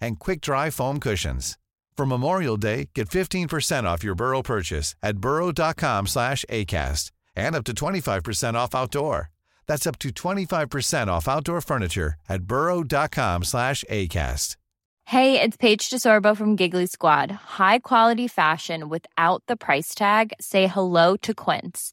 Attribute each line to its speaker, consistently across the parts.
Speaker 1: and quick-dry foam cushions. For Memorial Day, get 15% off your Burrow purchase at burrow.com slash ACAST and up to 25% off outdoor. That's up to 25% off outdoor furniture at burrow.com slash ACAST.
Speaker 2: Hey, it's Paige DeSorbo from Giggly Squad. High quality fashion without the price tag. Say hello to Quince.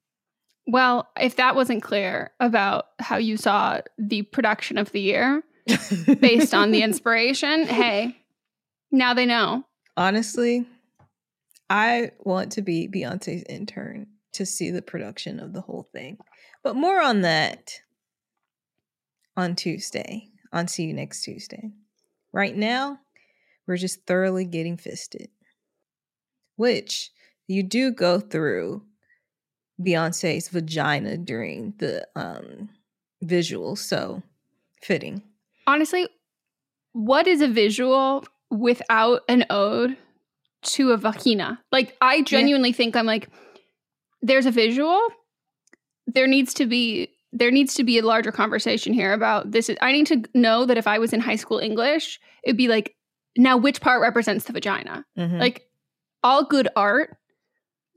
Speaker 3: Well, if that wasn't clear about how you saw the production of the year based on the inspiration, hey, now they know.
Speaker 4: Honestly, I want to be Beyonce's intern to see the production of the whole thing. But more on that on Tuesday, on See You Next Tuesday. Right now, we're just thoroughly getting fisted, which you do go through Beyonce's vagina during the um visual, so fitting.
Speaker 3: Honestly, what is a visual without an ode to a vagina? Like, I genuinely think I'm like, there's a visual. There needs to be there needs to be a larger conversation here about this. Is, I need to know that if I was in high school English, it'd be like, now which part represents the vagina?
Speaker 4: Mhm.
Speaker 3: Like, all good art,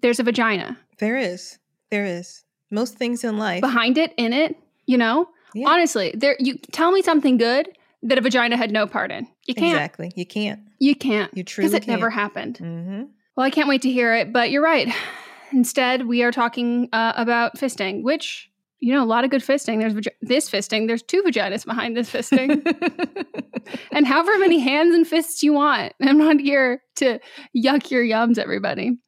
Speaker 3: there's a vagina
Speaker 4: There is. There is. Most things in life.
Speaker 3: behind it, in it. You know,
Speaker 4: Yeah.
Speaker 3: honestly, there. You tell me something good that a vagina had no part in. You can't.
Speaker 4: Exactly. You can't.
Speaker 3: You can't.
Speaker 4: You
Speaker 3: because
Speaker 4: truly
Speaker 3: it never
Speaker 4: can't.
Speaker 3: happened.
Speaker 4: Mm-hmm.
Speaker 3: Well, I can't wait to hear it, but you're right. Instead, we are talking uh, about fisting, which, you know, a lot of good fisting. There's vagi- this fisting, there's two vaginas behind this fisting. and however many hands and fists you want. I'm not here to yuck your yums, everybody.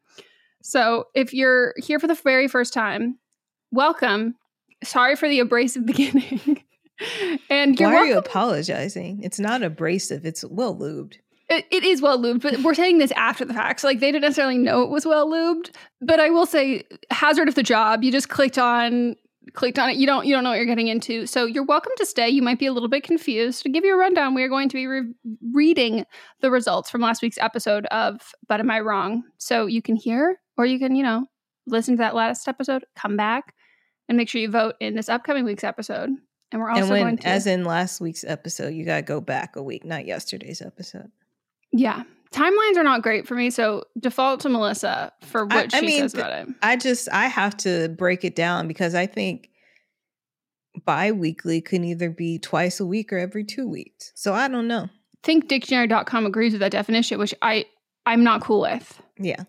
Speaker 3: So if you're here for the very first time, welcome. Sorry for the abrasive beginning. And you're
Speaker 4: Why are you apologizing? It's not abrasive. It's well lubed.
Speaker 3: It, it is well lubed, but we're saying this after the fact. So like they didn't necessarily know it was well lubed. But I will say, hazard of the job. You just clicked on clicked on it. You don't you don't know what you're getting into. So you're welcome to stay. You might be a little bit confused. To give you a rundown, we are going to be re- reading the results from last week's episode of But Am I Wrong? So you can hear, or you can you know listen to that last episode, come back, and make sure you vote in this upcoming week's episode. And we're also
Speaker 4: and when,
Speaker 3: going to
Speaker 4: as in last week's episode, you got to go back a week, not yesterday's episode.
Speaker 3: Yeah. Timelines are not great for me, so default to Melisa for
Speaker 4: I-
Speaker 3: what
Speaker 4: I
Speaker 3: she
Speaker 4: mean,
Speaker 3: says about it.
Speaker 4: I just I have to break it down because I think bi-weekly can either be twice a week or every two weeks. So I don't know.
Speaker 3: Think ThinkDictionary.com agrees with that definition, which I I'm not cool with.
Speaker 4: Yeah,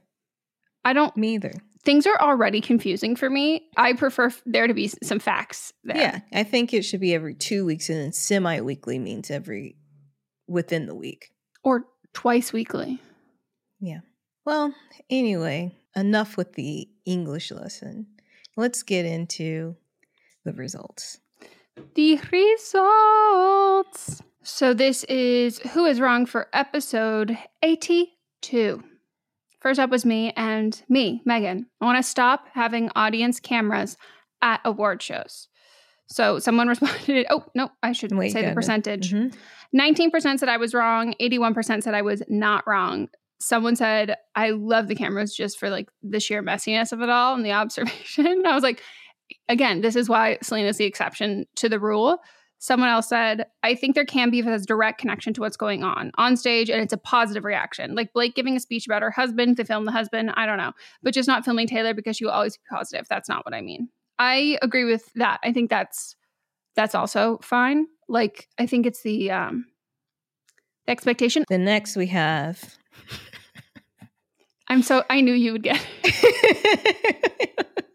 Speaker 3: I don't.
Speaker 4: me either.
Speaker 3: Things are already confusing for me. I prefer f- there to be s- some facts there.
Speaker 4: Yeah, I think it should be every two weeks, and then semi-weekly means every within the week.
Speaker 3: Or twice weekly.
Speaker 4: Yeah. Well, anyway, enough with the English lesson. Let's get into the results.
Speaker 3: The results. So this is who is wrong for episode 82. First up was me and me, Meghan. I want to stop having audience cameras at award shows. So someone responded, oh, no, I should
Speaker 4: Wait,
Speaker 3: say the percentage.
Speaker 4: Mhm.
Speaker 3: 19% said I was wrong, 81% said I was not wrong. Someone said, I love the cameras just for like the sheer messiness of it all and the observation. I was like, again, this is why Selena's the exception to the rule. Someone else said, I think there can be has direct connection to what's going on on stage and it's a positive reaction. Like Blake giving a speech about her husband, to film the husband, I don't know, but just not filming Taylor because she will always be positive. That's not what I mean. I agree with that. I think that's that's also fine. Like I think it's the um the expectation.
Speaker 4: The next we have.
Speaker 3: I'm so I knew you would get.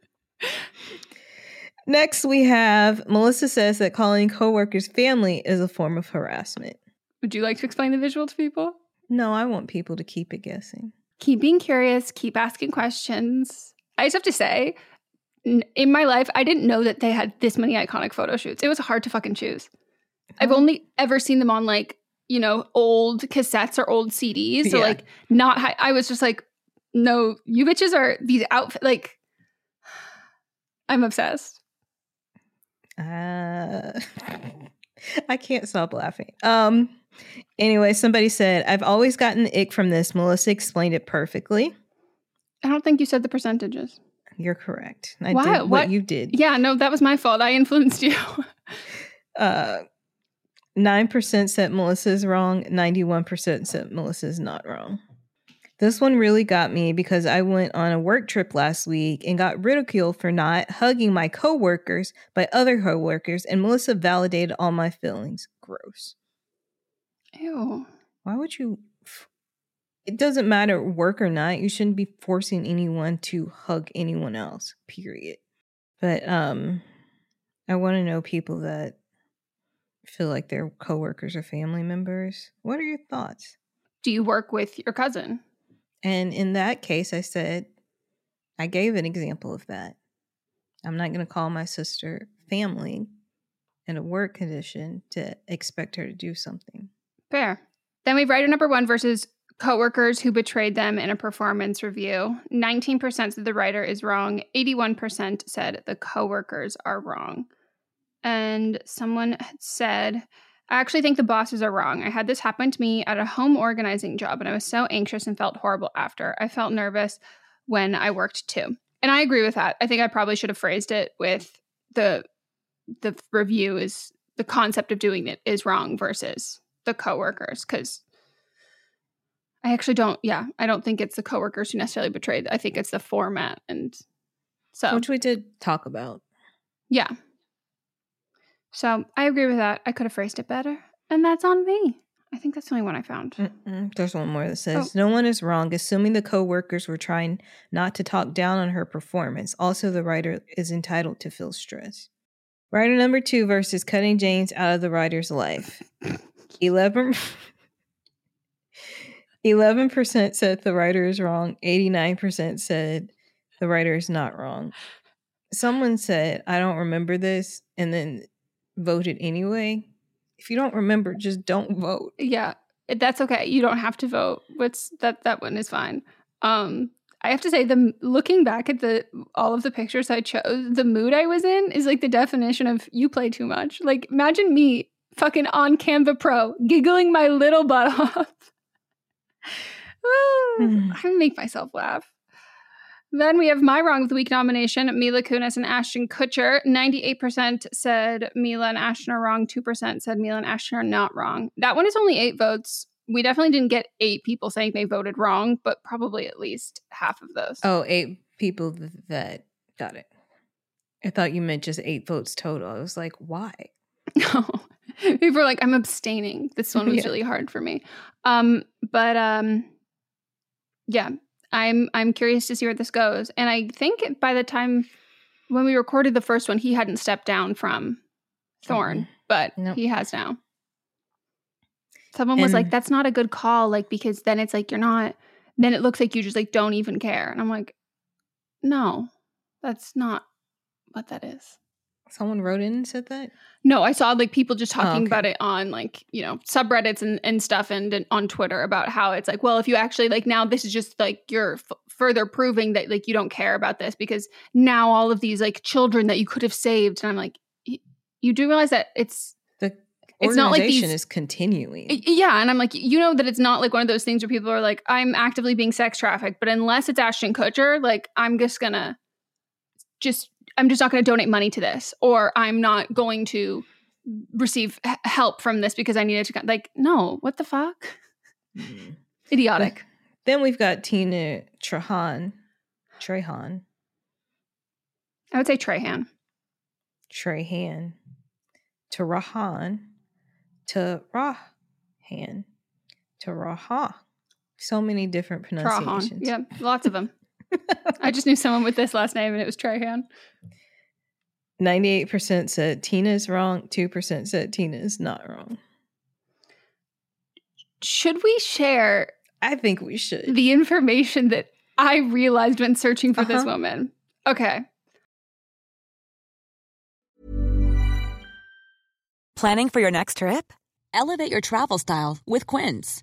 Speaker 4: Next, we have Melisa says that calling coworkers family is a form of harassment.
Speaker 3: Would you like to explain the visual to people?
Speaker 4: No, I want people to keep it guessing.
Speaker 3: Keep being curious, keep asking questions. I just have to say, in my life, I didn't know that they had this many iconic photo shoots. It was hard to fucking choose. I've
Speaker 4: Oh.
Speaker 3: only ever seen them on like, you know, old cassettes or old CDs. So
Speaker 4: Yeah.
Speaker 3: like not high, I was just like, no, you bitches are these outfit like I'm obsessed.
Speaker 4: Uh, I can't stop laughing. Um. Anyway, somebody said I've always gotten the ick from this. Melisa explained it perfectly.
Speaker 3: I don't think you said the percentages.
Speaker 4: You're correct. I
Speaker 3: Why-
Speaker 4: did what,
Speaker 3: what-
Speaker 4: you did.
Speaker 3: Yeah, no, that was my fault. I influenced you.
Speaker 4: Uh, nine percent said Melisa's wrong. Ninety-one percent said Melisa's not wrong. This one really got me because I went on a work trip last week and got ridiculed for not hugging my coworkers by other coworkers, and Melisa validated all my feelings. Gross.
Speaker 3: Ew.
Speaker 4: Why would you? It doesn't matter work or not. You shouldn't be forcing anyone to hug anyone else. Period. But um, I want to know people that feel like their coworkers or family members. What are your thoughts?
Speaker 3: Do you work with your cousin?
Speaker 4: And in that case, I said, I gave an example of that. I'm not going to call my sister family in a work condition to expect her to do something.
Speaker 3: Fair. Then we have writer number one versus coworkers who betrayed them in a performance review. 19% said the writer is wrong. 81% said the coworkers are wrong. And someone had said, I actually think the bosses are wrong. I had this happen to me at a home organizing job and I was so anxious and felt horrible after. I felt nervous when I worked too. And I agree with that. I think I probably should have phrased it with the the review is the concept of doing it is wrong versus the coworkers because I actually don't. Yeah, I don't think it's the coworkers who necessarily betrayed. I think it's the format, and so
Speaker 4: Which we did talk about.
Speaker 3: yeah. So I agree with that. I could have phrased it better, and that's on me. I think that's the only one I found.
Speaker 4: Mm-mm. There's one more that says oh. no one is wrong, assuming the coworkers were trying not to talk down on her performance. Also, the writer is entitled to feel stress. Writer number two versus cutting James out of the writer's life. Eleven. 11% said the writer is wrong. 89% said the writer is not wrong. Someone said, I don't remember this. And then voted anyway. If you don't remember, just don't vote.
Speaker 3: Yeah, that's okay. You don't have to vote. What's that? That one is fine. Um, I have to say, the looking back at the all of the pictures I chose, the mood I was in is like the definition of you play too much. Like, imagine me fucking on Canva Pro, giggling my little butt off. I make myself laugh. Then we have my Wrong of the Week nomination Mila Kunis and Ashton Kutcher. 98% said Mila and Ashton are wrong. 2% said Mila and Ashton are not wrong. That one is only eight votes. We definitely didn't get eight people saying they voted wrong, but probably at least half of those.
Speaker 4: Oh, eight people that got it. I thought you meant just eight votes total. I was like, why?
Speaker 3: No. People are like, I'm abstaining. This one was
Speaker 4: Yeah.
Speaker 3: really hard for me. Um, but um yeah, I'm I'm curious to see where this goes. And I think by the time when we recorded the first one, he hadn't stepped down from Thorn, mm-hmm. but
Speaker 4: Nope.
Speaker 3: he has now. Someone was like, "That's not a good call," like because then it's like you're not. Then it looks like you just like don't even care, and I'm like, no, that's not what that is.
Speaker 4: Someone wrote in and said that?
Speaker 3: No, I saw like people just
Speaker 4: Oh,
Speaker 3: talking
Speaker 4: okay.
Speaker 3: about it on like, you know, subreddits and, and stuff and, and on Twitter about how it's like, well, if you actually like now this is just like you're f- further proving that like you don't care about this because now all of these like children that you could have saved and I'm like you do realize that it's
Speaker 4: The
Speaker 3: It's not like
Speaker 4: organization
Speaker 3: these-
Speaker 4: is continuing.
Speaker 3: yeah and I'm like you know that it's not like one of those things where people are like I'm actively being sex trafficked but unless it's Ashton Kutcher like I'm just to just I'm just not going to donate money to this or I'm not going to receive h- help from this because I needed to like no what the fuck?
Speaker 4: Mm.
Speaker 3: idiotic.
Speaker 4: Then we've got Tina Trahan, Trahan,
Speaker 3: I would say Trahan.
Speaker 4: Trahan, Tarahan, Tarahan, Taraha. So many different
Speaker 3: Trahan.
Speaker 4: pronunciations.
Speaker 3: yeah lots of them I just knew someone with this last name and it was Trahan
Speaker 4: 98% said Tina's wrong, 2% said Tina's not wrong.
Speaker 3: should we share
Speaker 4: I think we should.
Speaker 3: the information that I realized when searching for this
Speaker 4: Uh-huh.
Speaker 3: woman okay
Speaker 5: Planning for your next trip? Elevate your travel style with Quince.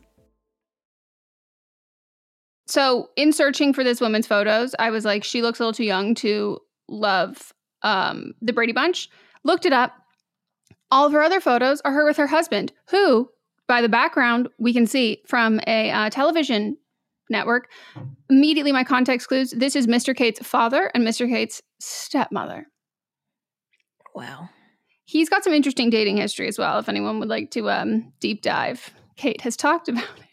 Speaker 3: So, in searching for this woman's photos, I was like, she looks a little too young to love um, the Brady Bunch. Looked it up. All of her other photos are her with her husband, who, by the background, we can see from a uh, television network. Immediately, my context clues this is Mr. Kate's father and Mr. Kate's stepmother.
Speaker 4: Wow.
Speaker 3: He's got some interesting dating history as well, if anyone would like to um, deep dive. Kate has talked about it.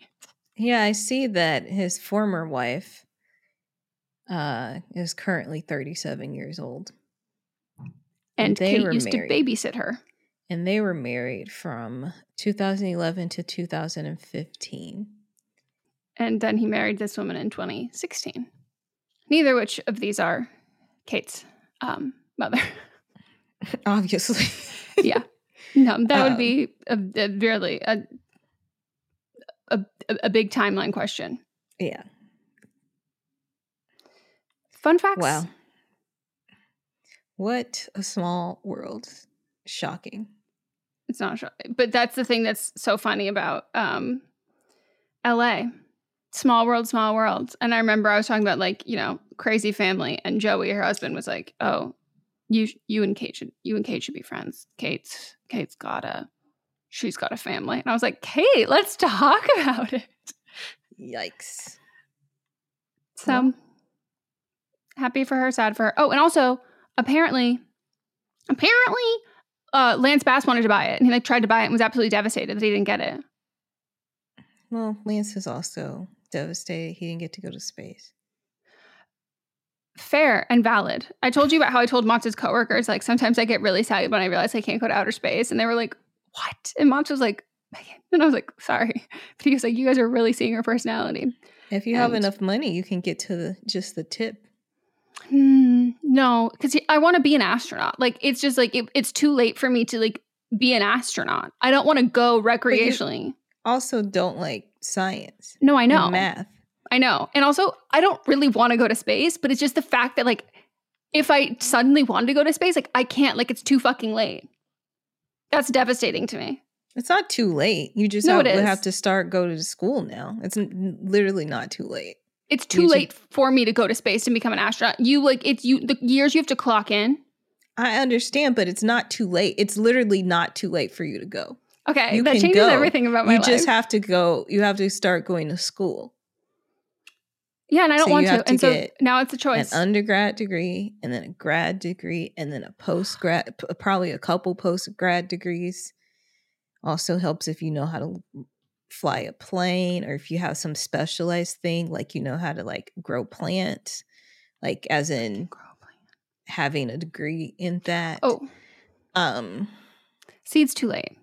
Speaker 4: Yeah, I see that his former wife uh, is currently 37 years old.
Speaker 3: And, they Kate used married. to babysit her.
Speaker 4: And they were married from 2011 to 2015.
Speaker 3: And then he married this woman in 2016. Neither which of these are Kate's um, mother.
Speaker 4: Obviously.
Speaker 3: yeah. No, that would
Speaker 4: Um,
Speaker 3: be a, a really a, a a big timeline question.
Speaker 4: Yeah.
Speaker 3: Fun facts.
Speaker 4: Wow. What a small world. Shocking.
Speaker 3: It's not shocking, but that's the thing that's so funny about um, L.A. Small world, small world. And I remember I was talking about like you know crazy family, and Joey, her husband, was like, "Oh, you you and Kate should you and Kate should be friends. Kate's Kate's got a she's got a family." And I was like, "Kate, let's talk about it."
Speaker 4: Yikes.
Speaker 3: So happy for her, sad for her. Oh, and also apparently, apparently, uh, Lance Bass wanted to buy it, and he like tried to buy it and was absolutely devastated that he didn't get it.
Speaker 4: Well, Lance is also devastated he didn't get to go to space.
Speaker 3: Fair and valid. I told you about how I told Mott's coworkers like sometimes I get really sad when I realize I can't go to outer space, and they were like, "What?" And Mott was like, and I was like, "Sorry," but he was like, "You guys are really seeing her personality."
Speaker 4: If you have enough money, you can get to the just the tip.
Speaker 3: Hmm, no, because I want to be an astronaut. Like it's just like it, it's too late for me to like be an astronaut. I don't want to go recreationally.
Speaker 4: Also, don't like science.
Speaker 3: No, I know.
Speaker 4: math.
Speaker 3: I know. And also, I don't really want to go to space, but it's just the fact that like if I suddenly wanted to go to space, like I can't, like it's too fucking late. That's devastating to me.
Speaker 4: It's not too late. You just
Speaker 3: No,
Speaker 4: have, have to start go to school now. It's literally not too late.
Speaker 3: It's too
Speaker 4: You should-
Speaker 3: late for me to go to space and become an astronaut. You like it's you the years you have to clock in.
Speaker 4: I understand, but it's not too late. It's literally not too late for you to go.
Speaker 3: Okay,
Speaker 4: You
Speaker 3: that changes
Speaker 4: go.
Speaker 3: everything about my
Speaker 4: You
Speaker 3: life.
Speaker 4: You just have to go. You have to start going to school.
Speaker 3: Yeah, and I don't
Speaker 4: so
Speaker 3: want to.
Speaker 4: to
Speaker 3: and so now it's a choice.
Speaker 4: An undergrad degree, and then a grad degree, and then a post grad, probably a couple post grad degrees. Also helps if you know how to fly a plane, or if you have some specialized thing, like you know how to like grow plants, like as in having a degree in that.
Speaker 3: oh,
Speaker 4: Um,
Speaker 3: see, it's too late.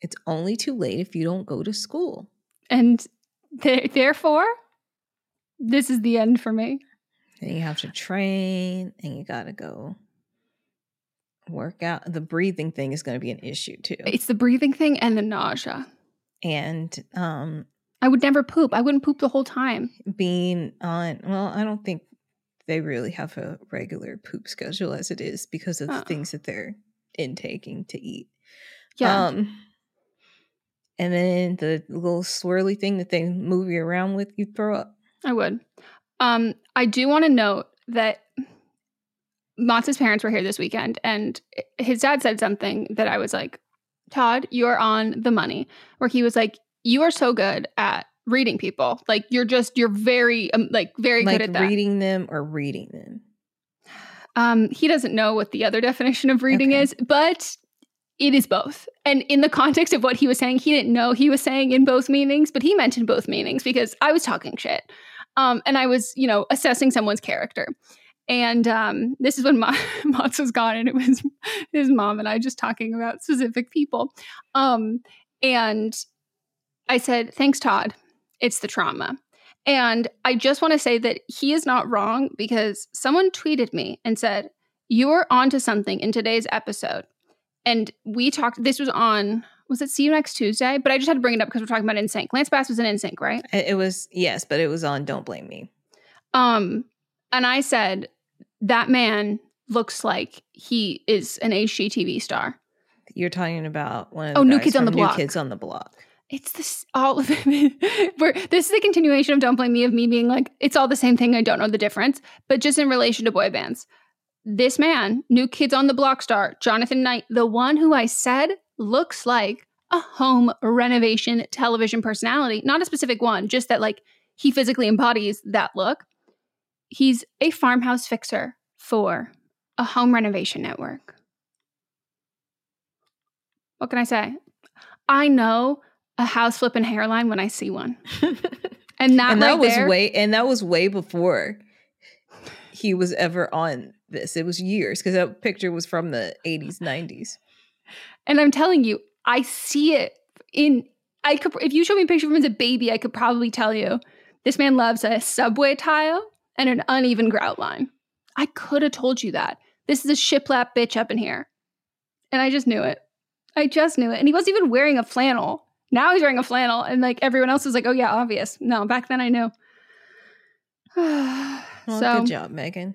Speaker 4: it's only too late if you don't go to school.
Speaker 3: And therefore, this is the end for me.
Speaker 4: And you have to train, and you gotta go work out. The breathing thing is going to be an issue too.
Speaker 3: It's the breathing thing and the nausea.
Speaker 4: and um
Speaker 3: I would never poop. I wouldn't poop the whole time.
Speaker 4: being on well i don't think they really have a regular poop schedule as it is because of the things that they're intaking to eat
Speaker 3: Yeah.
Speaker 4: um and then the little swirly thing that they move you around with you throw up
Speaker 3: I would. Um, I do want to note that Mott's parents were here this weekend, and his dad said something that I was like, Todd, you're on the money. Where he was like, You are so good at reading people. Like, you're just, you're very, um, like, very
Speaker 4: like
Speaker 3: good at that.
Speaker 4: reading them or reading them
Speaker 3: Um, he doesn't know what the other definition of reading is, but it is both. And in the context of what he was saying, he didn't know he was saying in both meanings, but he meant in both meanings because I was talking shit. Um, and I was, you know, assessing someone's character. And um, this is when Ma- Mats was gone, and it was his mom and I just talking about specific people. Um, and I said, Thanks, Todd. It's the trauma. And I just want to say that he is not wrong because someone tweeted me and said, You're onto something in today's episode. And we talked, this was on, was it See You Next Tuesday? But I just had to bring it up because we're talking about NSYNC. Lance Bass was in NSYNC, right?
Speaker 4: it was yes but it was on don't blame me
Speaker 3: Um, and I said, That man looks like he is an HGTV star.
Speaker 4: you're talking about one of
Speaker 3: Oh,
Speaker 4: the
Speaker 3: New Kids on the
Speaker 4: New
Speaker 3: Block.
Speaker 4: kids on the block
Speaker 3: It's this all of it. We're, this is a continuation of Don't Blame Me of me being like, it's all the same thing. I don't know the difference. But just in relation to boy bands, this man, New Kids on the Block star, Jonathan Knight, the one who I said looks like a home renovation television personality, not a specific one, just that like he physically embodies that look. He's a farmhouse fixer for a home renovation network. What can I say? I know a house flipping hairline when I see one. And that,
Speaker 4: and
Speaker 3: right
Speaker 4: was
Speaker 3: there,
Speaker 4: way and that was way before he was ever on this it was years because that picture was from the 80s 90s
Speaker 3: and I'm telling you, I see it in. I could, if you showed me a picture of him as a baby, I could probably tell you this man loves a subway tile and an uneven grout line. I could have told you that. This is a shiplap bitch up in here, And I just knew it. I just knew it. And he wasn't even wearing a flannel. Now he's wearing a flannel, and like everyone else is like, "Oh yeah, obvious." No, back then I knew.
Speaker 4: well,
Speaker 3: so
Speaker 4: good job, Meghan.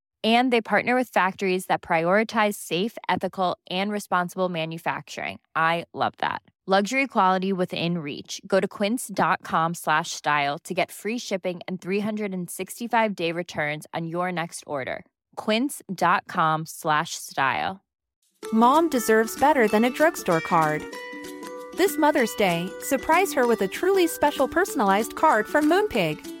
Speaker 2: And they partner with factories that prioritize safe, ethical, and responsible manufacturing. I love that. Luxury quality within reach. Go to quince.com slash style to get free shipping and 365 day returns on your next order. Quince.com slash style.
Speaker 6: Mom deserves better than a drugstore card. This Mother's Day, surprise her with a truly special personalized card from Moonpig.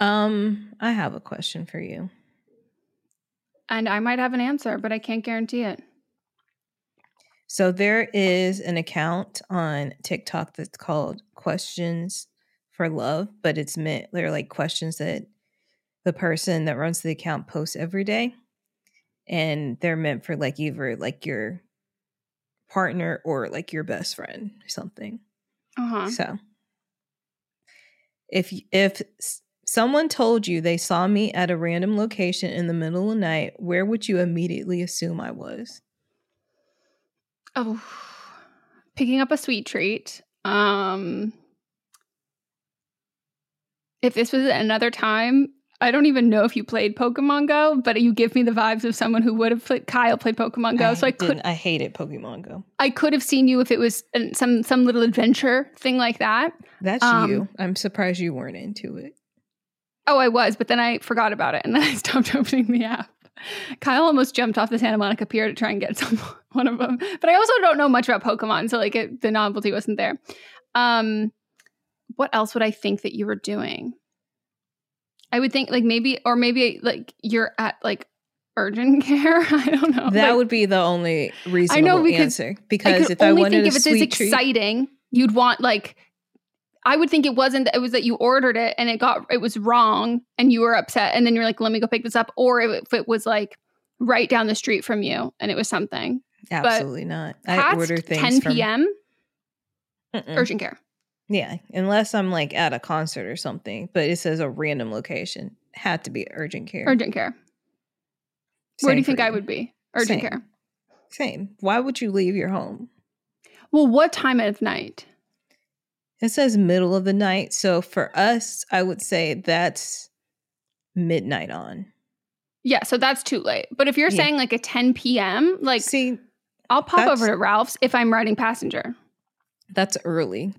Speaker 4: Um, I have a question for you.
Speaker 3: And I might have an answer, but I can't guarantee it.
Speaker 4: So there is an account on TikTok that's called Questions for Love, but it's meant they're like questions that the person that runs the account posts every day. And they're meant for like either like your partner or like your best friend or something.
Speaker 3: Uh-huh.
Speaker 4: So if if someone told you they saw me at a random location in the middle of the night, where would you immediately assume I was?
Speaker 3: Oh, picking up a sweet treat. Um, if this was another time, I don't even know if you played Pokemon Go, but you give me the vibes of someone who would have played. Kyle played Pokemon Go, so I could
Speaker 4: I hated Pokemon Go.
Speaker 3: I could have seen you if it was some some little adventure thing like that.
Speaker 4: That's
Speaker 3: Um,
Speaker 4: you. I'm surprised you weren't into it.
Speaker 3: Oh, I was, but then I forgot about it and then I stopped opening the app. Kyle almost jumped off the Santa Monica Pier to try and get some one of them, but I also don't know much about Pokemon, so like it, the novelty wasn't there. Um, what else would I think that you were doing? I would think like maybe, or maybe like you're at like urgent care. I don't know.
Speaker 4: That
Speaker 3: Like,
Speaker 4: would be the only reasonable
Speaker 3: I know because
Speaker 4: answer.
Speaker 3: I
Speaker 4: Because
Speaker 3: could
Speaker 4: if I wanted
Speaker 3: think
Speaker 4: a
Speaker 3: if it's
Speaker 4: sweet treat,
Speaker 3: exciting, you'd want like. I would think it wasn't. that It was that you ordered it and it got it was wrong, and you were upset, and then you're like, "Let me go pick this up." Or if it was like right down the street from you, and it was something. But
Speaker 4: absolutely not. I
Speaker 3: past
Speaker 4: order things
Speaker 3: 10
Speaker 4: from
Speaker 3: p.m.
Speaker 4: Mm-mm.
Speaker 3: urgent care.
Speaker 4: Yeah, unless I'm like at a concert or something, but it says a random location. Had to be urgent care.
Speaker 3: Urgent care. Where do you think
Speaker 4: for
Speaker 3: I would be? Urgent
Speaker 4: Same.
Speaker 3: care.
Speaker 4: Same. Why would you leave your home?
Speaker 3: Well, what time of night?
Speaker 4: It says middle of the night. So for us, I would say that's midnight on.
Speaker 3: Yeah, so that's too late. But if you're
Speaker 4: Yeah.
Speaker 3: saying like a 10 p.m., like
Speaker 4: see,
Speaker 3: I'll pop over to Ralph's if I'm riding passenger.
Speaker 4: That's early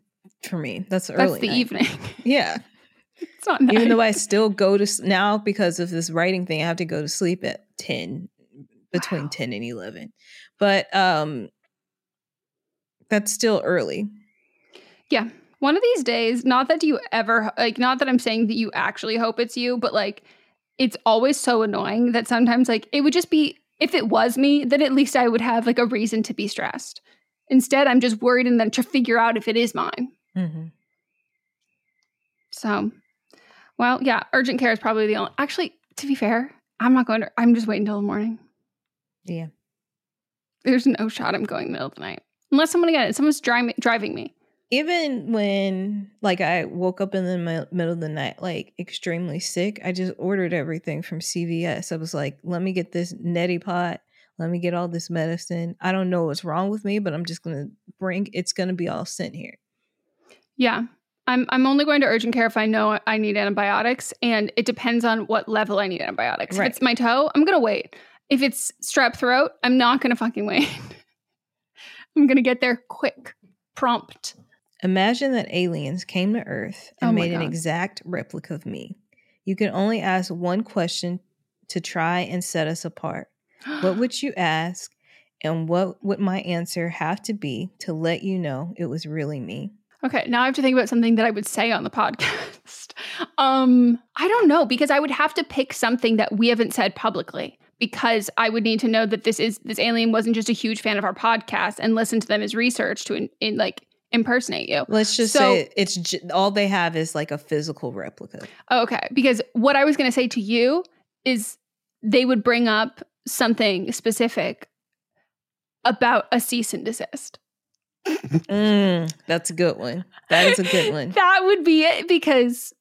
Speaker 4: for me. That's early.
Speaker 3: That's the
Speaker 4: night.
Speaker 3: evening.
Speaker 4: Yeah.
Speaker 3: it's not nice.
Speaker 4: Even though I still go to now because of this writing thing, I have to go to sleep at 10 between 10 and 11. But um that's still early.
Speaker 3: Yeah. One of these days, not that you ever like not that I'm saying that you actually hope it's you, but like it's always so annoying that sometimes like it would just be if it was me, then at least I would have like a reason to be stressed. Instead, I'm just worried and then to figure out if it is mine.
Speaker 4: Mm-hmm.
Speaker 3: So, well, yeah, urgent care is probably the only. Actually, to be fair, I'm not going to. I'm just waiting until the morning.
Speaker 4: Yeah.
Speaker 3: There's no shot I'm going middle of the night unless someone again, someone's driving driving me.
Speaker 4: Even when like I woke up in the mi- middle of the night like extremely sick, I just ordered everything from CVS. I was like, "Let me get this neti pot. Let me get all this medicine. I don't know what's wrong with me, but I'm just going to bring it's going to be all sent here."
Speaker 3: Yeah. I'm I'm only going to urgent care if I know I need antibiotics and it depends on what level I need antibiotics.
Speaker 4: Right.
Speaker 3: If it's my toe, I'm going to wait. If it's strep throat, I'm not going to fucking wait. I'm going to get there quick, prompt.
Speaker 4: Imagine that aliens came to Earth and
Speaker 3: Oh
Speaker 4: made an exact replica of me. You can only ask one question to try and set us apart. What would you ask, and what would my answer have to be to let you know it was really me?
Speaker 3: Okay, now I have to think about something that I would say on the podcast. um, I don't know because I would have to pick something that we haven't said publicly because I would need to know that this is this alien wasn't just a huge fan of our podcast and listen to them as research to in, in like impersonate you.
Speaker 4: Let's just
Speaker 3: So-
Speaker 4: say it's j- all they have is like a physical replica.
Speaker 3: Okay, because what I was going to say to you is they would bring up something specific about a cease and desist.
Speaker 4: Mm, that's a good one. That is a good one.
Speaker 3: that would be it because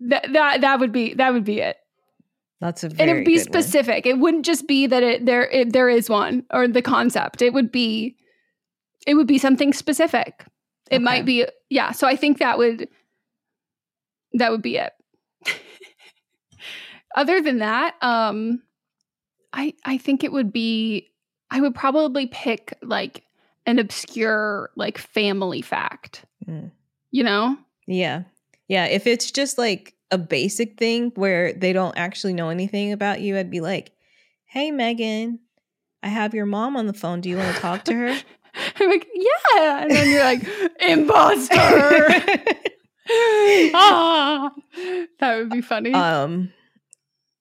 Speaker 3: that that that would be that would be it.
Speaker 4: That's a
Speaker 3: and it would be
Speaker 4: good one.
Speaker 3: specific. It wouldn't just be that it there it, there is one or the concept. It would be it would be something specific. It might be yeah. So I think that would that would be it. Other than that, um, I I think it would be I would probably pick like an obscure like family fact.
Speaker 4: Mm.
Speaker 3: You know?
Speaker 4: Yeah. Yeah. If it's just like a basic thing where they don't actually know anything about you, I'd be like, hey, Meghan, I have your mom on the phone. Do you want to talk to her?
Speaker 3: I'm like, yeah. And then you're like, imposter. ah, that would be funny.
Speaker 4: um,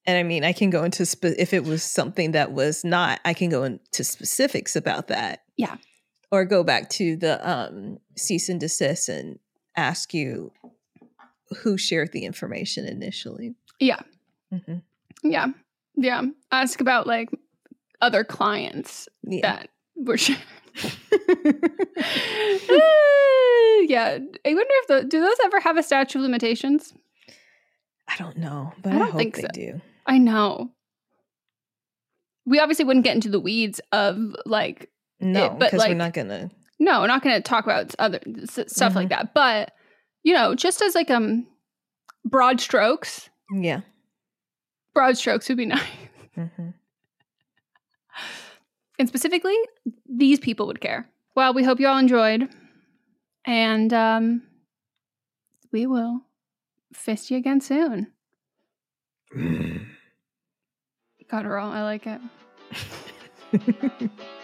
Speaker 4: and I mean, I can go into spe- if it was something that was not, I can go into specifics about that.
Speaker 3: Yeah.
Speaker 4: Or go back to the um, cease and desist and ask you who shared the information initially.
Speaker 3: yeah.
Speaker 4: hmm
Speaker 3: Yeah. Yeah. Ask about like other clients
Speaker 4: Yeah.
Speaker 3: that were sharing. yeah. I wonder if the, do those ever have a statute of limitations?
Speaker 4: I don't know, but
Speaker 3: I
Speaker 4: I,
Speaker 3: don't
Speaker 4: hope
Speaker 3: think
Speaker 4: they
Speaker 3: so.
Speaker 4: do.
Speaker 3: I know. We obviously wouldn't get into the weeds of like
Speaker 4: No,
Speaker 3: but
Speaker 4: because
Speaker 3: like
Speaker 4: we're not gonna.
Speaker 3: no, we're not to talk about other s- stuff like that. But you know, just as like um broad strokes,
Speaker 4: Yeah.
Speaker 3: broad strokes would be nice.
Speaker 4: hmm
Speaker 3: And specifically, these people would care. Well, we hope you all enjoyed. And um, we will fist you again soon. Guttural. I like it.